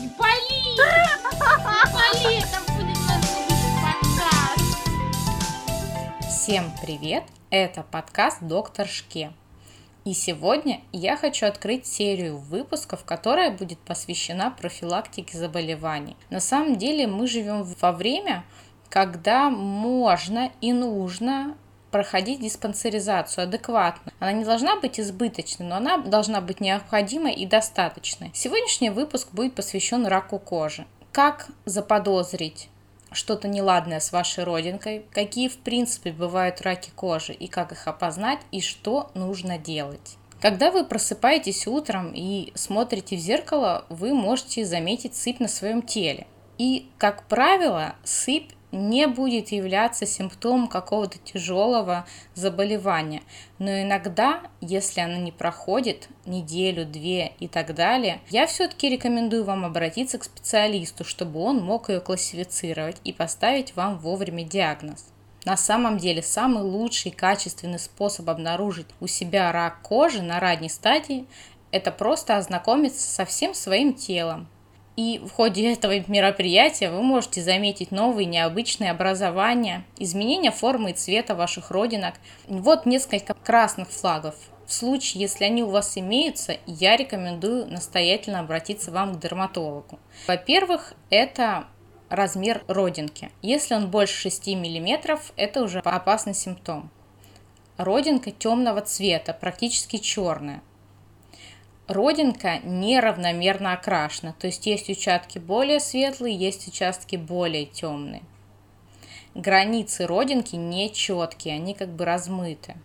Не пали! Не пали! Это будет наш следующий подкаст! Всем привет! Это подкаст «Доктор Шке». И сегодня я хочу открыть серию выпусков, которая будет посвящена профилактике заболеваний. На самом деле мы живем во время, когда можно и нужно проходить диспансеризацию адекватно. Она не должна быть избыточной, но она должна быть необходимой и достаточной. Сегодняшний выпуск будет посвящен раку кожи. Как заподозрить что-то неладное с вашей родинкой, какие в принципе бывают раки кожи и как их опознать и что нужно делать. Когда вы просыпаетесь утром и смотрите в зеркало, вы можете заметить сыпь на своем теле. И, как правило, сыпь не будет являться симптомом какого-то тяжелого заболевания. Но иногда, если она не проходит неделю, две и так далее, я все-таки рекомендую вам обратиться к специалисту, чтобы он мог ее классифицировать и поставить вам вовремя диагноз. На самом деле самый лучший качественный способ обнаружить у себя рак кожи на ранней стадии – это просто ознакомиться со всем своим телом, и в ходе этого мероприятия вы можете заметить новые необычные образования, изменения формы и цвета ваших родинок. Вот несколько красных флагов. В случае, если они у вас имеются, я рекомендую настоятельно обратиться вам к дерматологу. Во-первых, это размер родинки. Если он больше 6 мм, это уже опасный симптом. Родинка темного цвета, практически черная родинка неравномерно окрашена, то есть есть участки более светлые, есть участки более темные. Границы родинки нечеткие, они как бы размыты.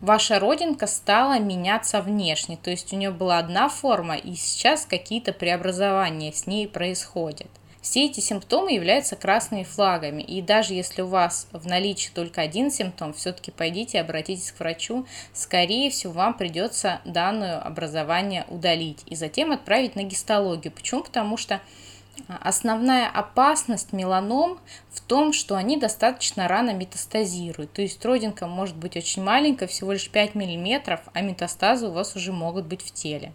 Ваша родинка стала меняться внешне, то есть у нее была одна форма, и сейчас какие-то преобразования с ней происходят. Все эти симптомы являются красными флагами, и даже если у вас в наличии только один симптом, все-таки пойдите и обратитесь к врачу. Скорее всего, вам придется данное образование удалить и затем отправить на гистологию. Почему? Потому что а, Основная опасность меланом в том, что они достаточно рано метастазируют. То есть родинка может быть очень маленькая, всего лишь 5 мм, а метастазы у вас уже могут быть в теле.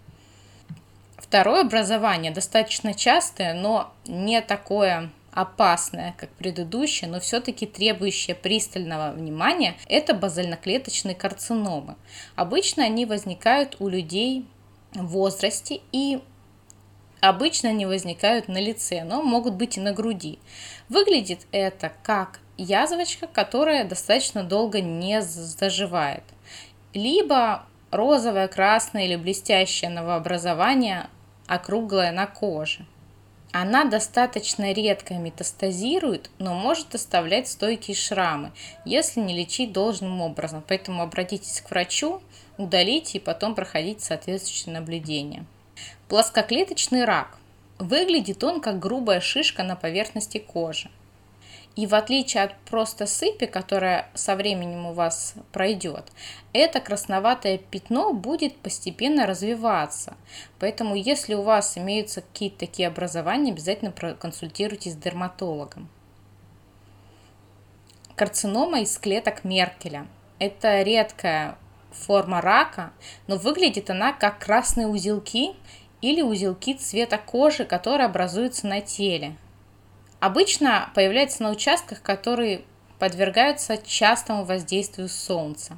Второе образование достаточно частое, но не такое опасное, как предыдущее, но все-таки требующее пристального внимания, это базальноклеточные карциномы. Обычно они возникают у людей в возрасте и обычно они возникают на лице, но могут быть и на груди. Выглядит это как язвочка, которая достаточно долго не заживает. Либо розовое, красное или блестящее новообразование округлая на коже. Она достаточно редко метастазирует, но может оставлять стойкие шрамы, если не лечить должным образом. Поэтому обратитесь к врачу, удалите и потом проходите соответствующее наблюдение. Плоскоклеточный рак. Выглядит он как грубая шишка на поверхности кожи. И в отличие от просто сыпи, которая со временем у вас пройдет, это красноватое пятно будет постепенно развиваться. Поэтому, если у вас имеются какие-то такие образования, обязательно проконсультируйтесь с дерматологом. Карцинома из клеток Меркеля. Это редкая форма рака, но выглядит она как красные узелки или узелки цвета кожи, которые образуются на теле. Обычно появляется на участках, которые подвергаются частому воздействию солнца.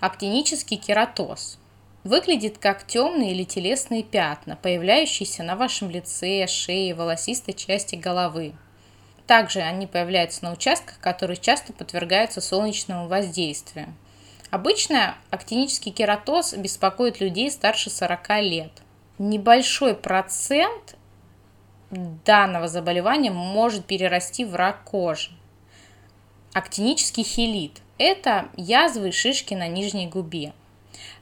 Актинический кератоз выглядит как темные или телесные пятна, появляющиеся на вашем лице, шее, волосистой части головы. Также они появляются на участках, которые часто подвергаются солнечному воздействию. Обычно актинический кератоз беспокоит людей старше 40 лет. Небольшой процент данного заболевания может перерасти в рак кожи. Актинический хелит – это язвы шишки на нижней губе.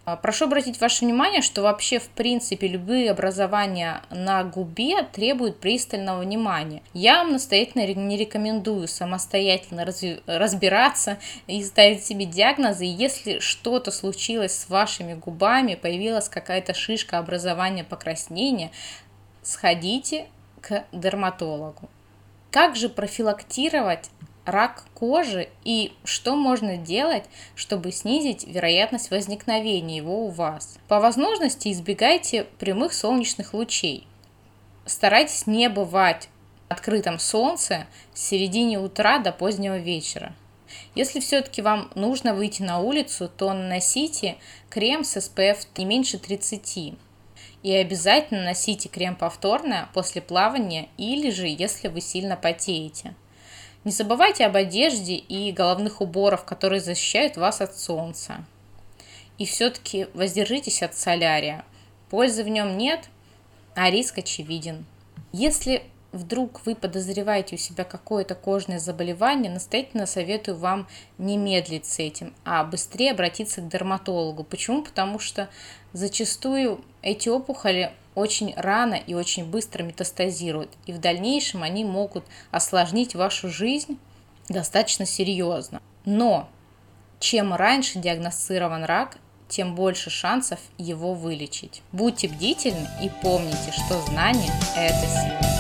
А, прошу обратить ваше внимание, что вообще в принципе любые образования на губе требуют пристального внимания. Я вам настоятельно не рекомендую самостоятельно разбираться и ставить себе диагнозы. Если что-то случилось с вашими губами, появилась какая-то шишка, образование, покраснение, сходите к дерматологу. Как же профилактировать рак кожи и что можно делать, чтобы снизить вероятность возникновения его у вас? По возможности избегайте прямых солнечных лучей. старайтесь не бывать в открытом солнце с середины утра до позднего вечера. Если все-таки вам нужно выйти на улицу, то наносите крем с SPF не меньше 30. И обязательно носите крем повторно после плавания или же если вы сильно потеете. Не забывайте об одежде и головных уборах, которые защищают вас от солнца. И все-таки воздержитесь от солярия. Пользы в нем нет, а риск очевиден. Если вдруг вы подозреваете у себя какое-то кожное заболевание, настоятельно советую вам не медлить с этим, а быстрее обратиться к дерматологу. Почему? Потому что зачастую эти опухоли очень рано и очень быстро метастазируют, и в дальнейшем они могут осложнить вашу жизнь достаточно серьезно. Но чем раньше диагностирован рак, тем больше шансов его вылечить. Будьте бдительны и помните, что знание – это сила.